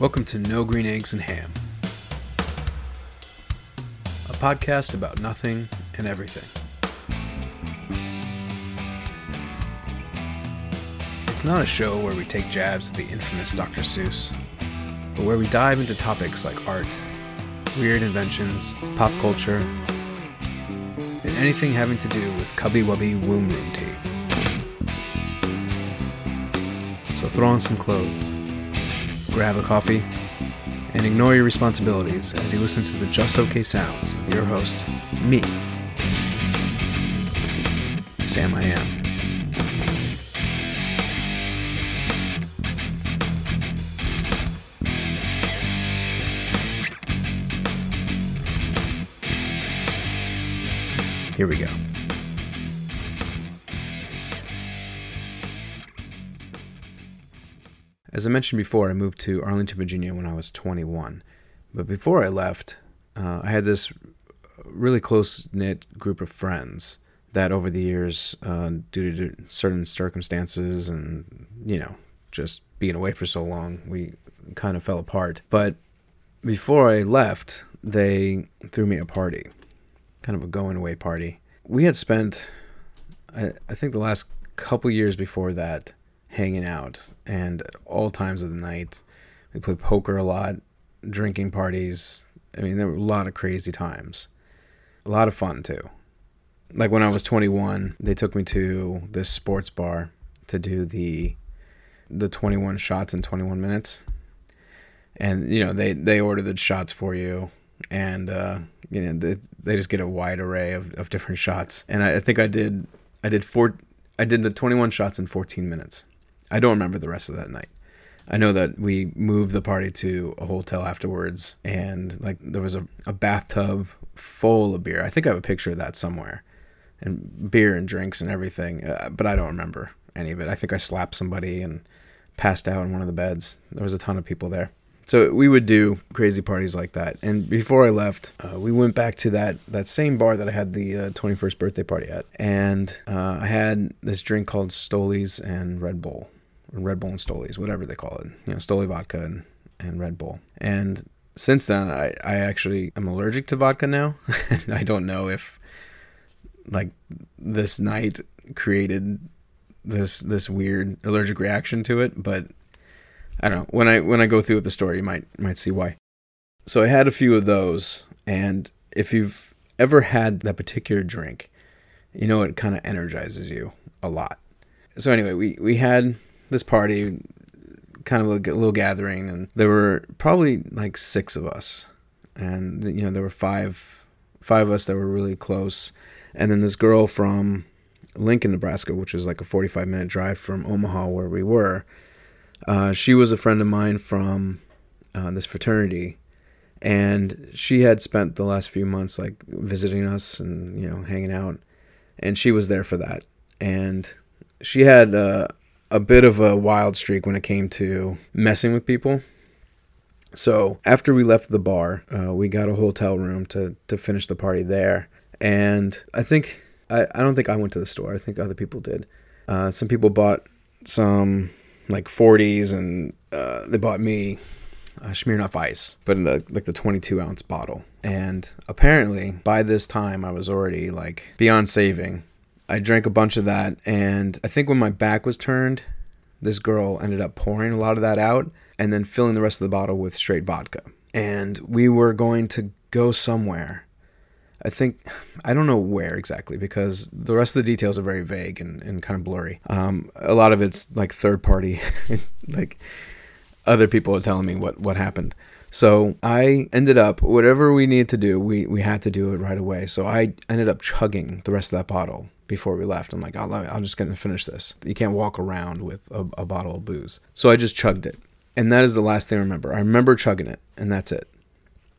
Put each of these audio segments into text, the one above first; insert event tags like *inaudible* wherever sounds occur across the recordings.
Welcome to No Green Eggs and Ham, a podcast about nothing and everything. It's not a show where we take jabs at the infamous Dr. Seuss, but where we dive into topics like art, weird inventions, pop culture, and anything having to do with cubby wubby womb room tea. So throw on some clothes, grab a coffee, and ignore your responsibilities as you listen to the just okay sounds of your host, me, Sam I Am. Here we go. As I mentioned before, I moved to Arlington, Virginia when I was 21. But before I left, uh, I had this really close knit group of friends that over the years, uh, due to certain circumstances and, you know, just being away for so long, we kind of fell apart. But before I left, they threw me a party, kind of a going away party. We had spent, I, I think, the last couple years before that hanging out and at all times of the night. We played poker a lot, drinking parties. I mean, there were a lot of crazy times. A lot of fun too. Like when I was 21, they took me to this sports bar to do the the 21 shots in 21 minutes. And you know, they they order the shots for you and uh, you know, they, they just get a wide array of, of different shots. And I, I think I did I did four I did the 21 shots in 14 minutes. I don't remember the rest of that night. I know that we moved the party to a hotel afterwards, and like there was a, a bathtub full of beer. I think I have a picture of that somewhere, and beer and drinks and everything. Uh, but I don't remember any of it. I think I slapped somebody and passed out in one of the beds. There was a ton of people there. So we would do crazy parties like that. And before I left, uh, we went back to that that same bar that I had the uh, 21st birthday party at, and uh, I had this drink called Stolies and Red Bull, Red Bull and Stoli's, whatever they call it. You know, Stoli vodka and, and Red Bull. And since then, I I actually am allergic to vodka now. *laughs* I don't know if like this night created this this weird allergic reaction to it, but I don't know. When I when I go through with the story, you might might see why. So I had a few of those, and if you've ever had that particular drink, you know it kind of energizes you a lot. So anyway, we we had this party, kind of a little gathering, and there were probably like six of us, and you know there were five five of us that were really close, and then this girl from Lincoln, Nebraska, which was like a 45 minute drive from Omaha where we were uh, she was a friend of mine from uh, this fraternity, and she had spent the last few months like visiting us and you know hanging out, and she was there for that. And she had uh, a bit of a wild streak when it came to messing with people. So after we left the bar, uh, we got a hotel room to to finish the party there, and I think I, I don't think I went to the store. I think other people did. Uh, some people bought some like 40s, and uh, they bought me a Smirnoff Ice, but in the like the 22 ounce bottle. And apparently, by this time, I was already like beyond saving. I drank a bunch of that, and I think when my back was turned, this girl ended up pouring a lot of that out and then filling the rest of the bottle with straight vodka. And we were going to go somewhere. I think, I don't know where exactly because the rest of the details are very vague and, and kind of blurry. Um, a lot of it's like third party, *laughs* like other people are telling me what, what happened. So I ended up, whatever we needed to do, we, we had to do it right away. So I ended up chugging the rest of that bottle before we left. I'm like, I'll, I'm just going to finish this. You can't walk around with a, a bottle of booze. So I just chugged it. And that is the last thing I remember. I remember chugging it, and that's it.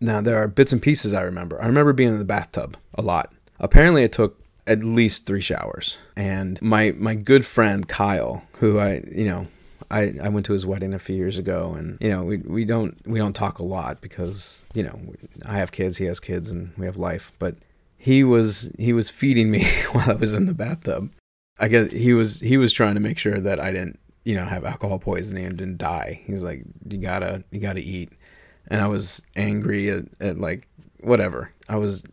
Now, there are bits and pieces I remember. I remember being in the bathtub a lot. Apparently, it took at least three showers. And my, my good friend, Kyle, who I, you know, I, I went to his wedding a few years ago and you know we, we don't we don't talk a lot because you know I have kids he has kids and we have life but he was he was feeding me *laughs* while I was in the bathtub I guess he was he was trying to make sure that I didn't you know, have alcohol poisoning and didn't die. He's like, you gotta, you gotta eat. And I was angry at, at like, whatever. I was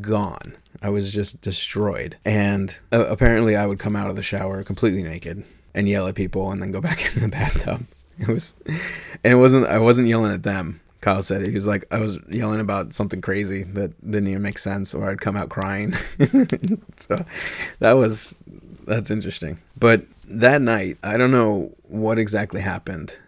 gone. I was just destroyed. And uh, apparently, I would come out of the shower completely naked and yell at people and then go *laughs* back in the bathtub. It was, and it wasn't, I wasn't yelling at them. Kyle said it. He was like, I was yelling about something crazy that didn't even make sense, or I'd come out crying. *laughs* so that was, that's interesting. But that night, I don't know what exactly happened,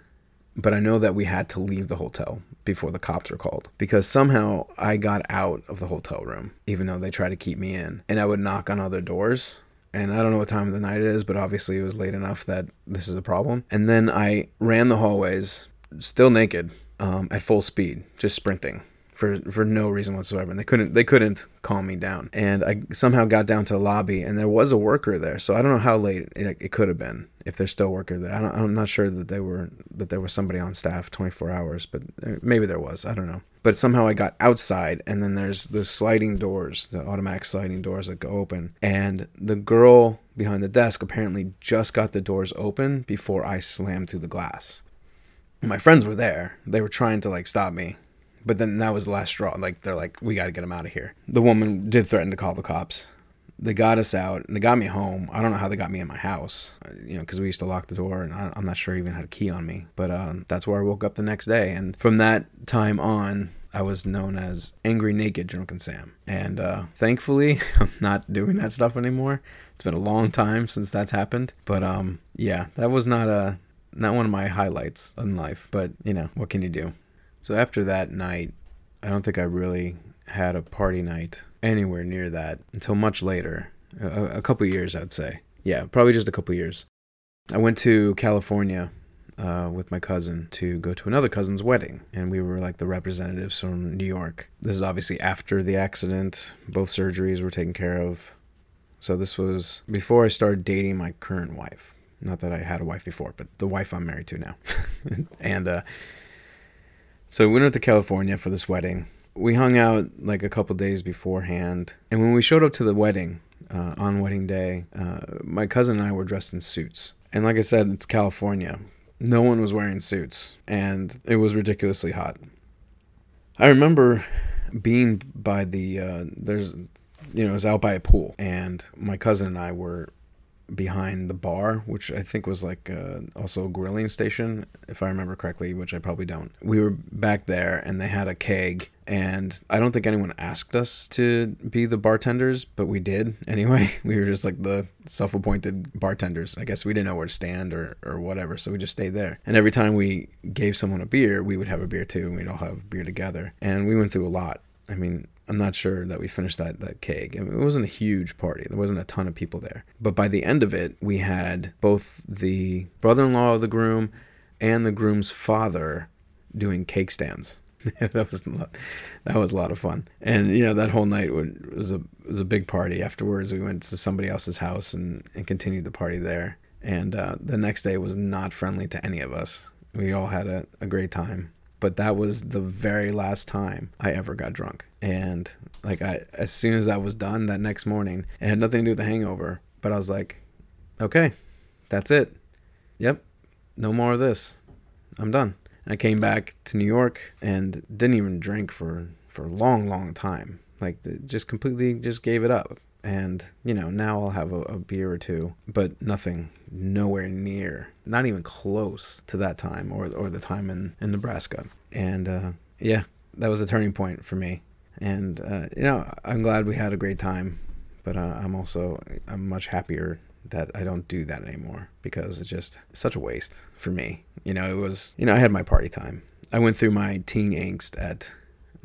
but I know that we had to leave the hotel before the cops were called because somehow I got out of the hotel room, even though they tried to keep me in. And I would knock on other doors. And I don't know what time of the night it is, but obviously it was late enough that this is a problem. And then I ran the hallways, still naked, um, at full speed, just sprinting for for no reason whatsoever. And they couldn't they couldn't calm me down. And I somehow got down to the lobby, and there was a worker there. So I don't know how late it, it could have been if there's still a worker there. I am not sure that they were that there was somebody on staff 24 hours, but maybe there was. I don't know. But somehow I got outside, and then there's the sliding doors, the automatic sliding doors that go open, and the girl behind the desk apparently just got the doors open before I slammed through the glass. My friends were there. They were trying to like stop me but then that was the last straw. Like they're like, we got to get him out of here. The woman did threaten to call the cops. They got us out and they got me home. I don't know how they got me in my house, you know, because we used to lock the door and I, am not sure I even had a key on me. But uh, that's where I woke up the next day. And from that time on, I was known as Angry Naked Drunken Sam. And uh, thankfully, *laughs* I'm not doing that stuff anymore. It's been a long time since that's happened. But um, yeah, that was not a not one of my highlights in life. But you know, what can you do? So after that night, I don't think I really had a party night anywhere near that until much later, a, a couple years, I'd say. Yeah, probably just a couple years. I went to California uh, with my cousin to go to another cousin's wedding, and we were like the representatives from New York. This is obviously after the accident. Both surgeries were taken care of. So this was before I started dating my current wife. Not that I had a wife before, but the wife I'm married to now. *laughs* and uh, so we went to California for this wedding. We hung out like a couple days beforehand, and when we showed up to the wedding uh, on wedding day, uh, my cousin and I were dressed in suits. And like I said, it's California. No one was wearing suits, and it was ridiculously hot. I remember being by the uh, there's you know it was out by a pool, and my cousin and I were behind the bar, which I think was like uh, also a grilling station, if I remember correctly, which I probably don't. We were back there and they had a keg, and I don't think anyone asked us to be the bartenders, but we did *laughs* anyway. We were just like the self appointed bartenders. I guess we didn't know where to stand or, or whatever, so we just stayed there. And every time we gave someone a beer, we would have a beer too, and we'd all have beer together. And we went through a lot. I mean, I'm not sure that we finished that that keg. I mean, it wasn't a huge party. There wasn't a ton of people there. But by the end of it, we had both the brother-in-law of the groom and the groom's father doing keg stands. *laughs* that was lot, that was a lot of fun. And you know that whole night was a was a big party. Afterwards, we went to somebody else's house and and continued the party there. And uh, the next day was not friendly to any of us. We all had a, a great time but that was the very last time I ever got drunk. And like I as soon as I was done that next morning, it had nothing to do with the hangover, but I was like, okay, that's it. Yep. No more of this. I'm done. I came back to New York and didn't even drink for for a long long time. Like just completely just gave it up and you know now I'll have a, a, beer or two, but nothing, nowhere near, not even close to that time or or the time in in Nebraska. And uh, yeah, that was a turning point for me. And uh, you know I'm glad we had a great time, but uh, I'm also I'm much happier that I don't do that anymore because it's just such a waste for me. You know, it was you know I had my party time. I went through my teen angst at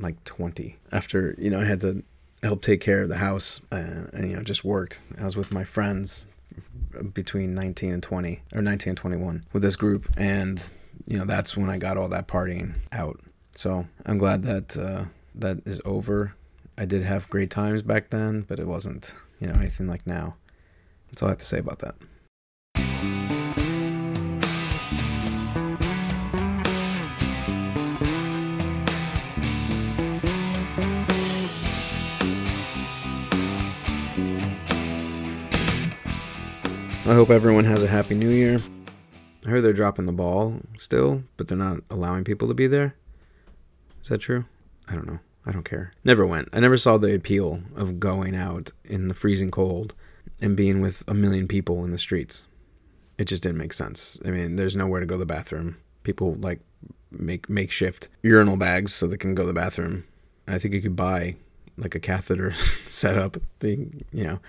like 20 after you know I had to help take care of the house uh, and you know just worked. I was with my friends between 19 and 20 or 19 and 21 with this group and you know that's when i got all that partying out. So i'm glad that uh, that is over. I did have great times back then but it wasn't you know anything like now. That's all i have to say about that I hope everyone has a happy new year. I heard they're dropping the ball still, but they're not allowing people to be there. Is that true? I don't know. I don't care. Never went. I never saw the appeal of going out in the freezing cold and being with a million people in the streets. It just didn't make sense. I mean, there's nowhere to go to the bathroom. People like make makeshift urinal bags so they can go to the bathroom. I think you could buy like a catheter *laughs* setup thing, you know.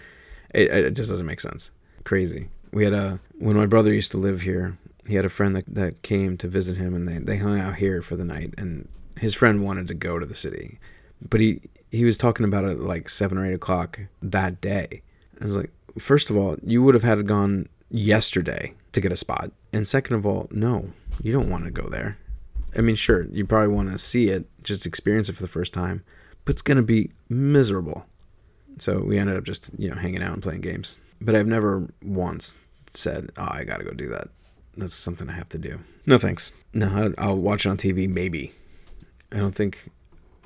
It, it just doesn't make sense. Crazy. We had a when my brother used to live here, he had a friend that, that came to visit him and they, they hung out here for the night and his friend wanted to go to the city. But he he was talking about it like seven or eight o'clock that day. I was like, first of all, you would have had gone yesterday to get a spot. And second of all, no, you don't want to go there. I mean, sure, you probably want to see it, just experience it for the first time, but it's going to be miserable. So we ended up just, you know, hanging out and playing games. But I've never once said, oh, I got to go do that. That's something I have to do. No thanks. No, I'll watch it on TV, maybe. I don't think,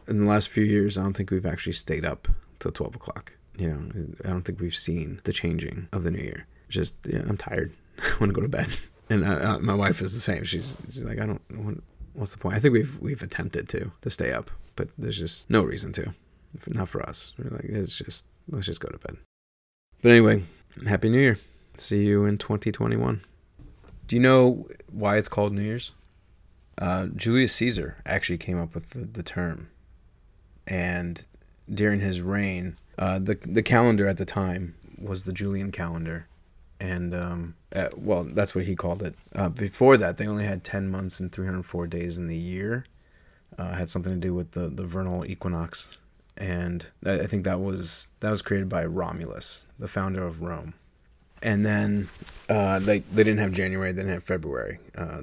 in the last few years, I don't think we've actually stayed up till 12 o'clock. You know, I don't think we've seen the changing of the new year. Just, yeah, I'm tired. *laughs* I want to go to bed. And I, uh, my wife is the same. She's, she's like, I don't, want, what's the point? I think we've we've attempted to to stay up, but there's just no reason to. Not for us. We're like, it's just let's just go to bed. But anyway, happy New Year. See you in 2021. Do you know why it's called New Year's? Uh, Julius Caesar actually came up with the, the term, and during his reign, uh, the the calendar at the time was the Julian calendar, and um, uh, well, that's what he called it. Uh, before that, they only had ten months and three hundred four days in the year. Uh, had something to do with the the vernal equinox, and I, think that was that was created by Romulus, the founder of Rome. And then uh, they they didn't have January, they didn't have February. Uh,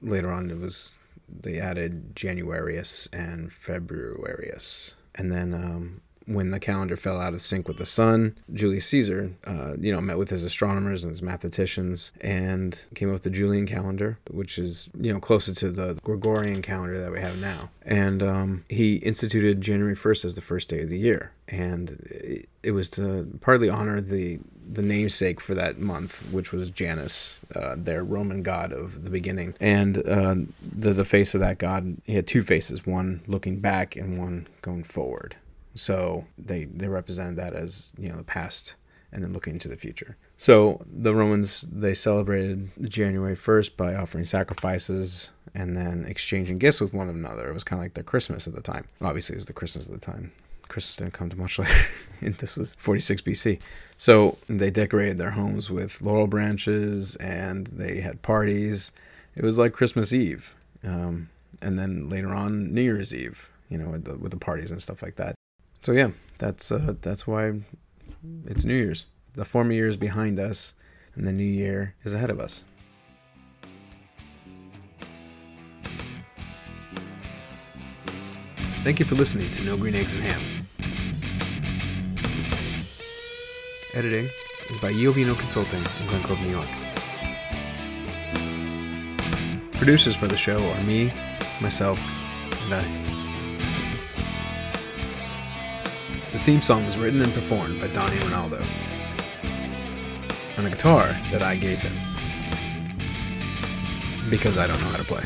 later on, it was they added Januarius and Februarius, and then um, when the calendar fell out of sync with the sun, Julius Caesar, uh, you know, met with his astronomers and his mathematicians and came up with the Julian calendar, which is, you know, closer to the Gregorian calendar that we have now. And um, he instituted January 1st as the first day of the year. And it, it was to partly honor the the namesake for that month, which was Janus, uh, their Roman god of the beginning, and uh, the the face of that god. He had two faces, one looking back and one going forward. So they they represented that as you know the past and then looking into the future. So the Romans they celebrated January 1st by offering sacrifices and then exchanging gifts with one another. It was kind of like their Christmas at the time. Obviously, it was the Christmas at the time. Christmas didn't come to much *laughs* later. this was 46 BC. So they decorated their homes with laurel branches and they had parties. It was like Christmas Eve. Um, and then later on, New Year's Eve, you know, with the, with the parties and stuff like that. So yeah, that's uh, that's why it's New Year's. The former year is behind us, and the new year is ahead of us. Thank you for listening to No Green Eggs and Ham. Editing is by Yovino Consulting in Glen Cove, New York. Producers for the show are me, myself, and I. theme song was written and performed by Donnie Ronaldo on a guitar that I gave him because I don't know how to play.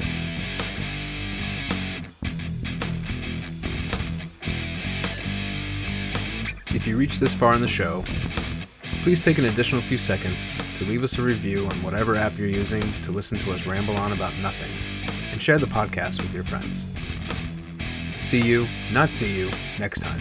If you reach this far in the show, please take an additional few seconds to leave us a review on whatever app you're using to listen to us ramble on about nothing, and share the podcast with your friends. See you, not see you, next time.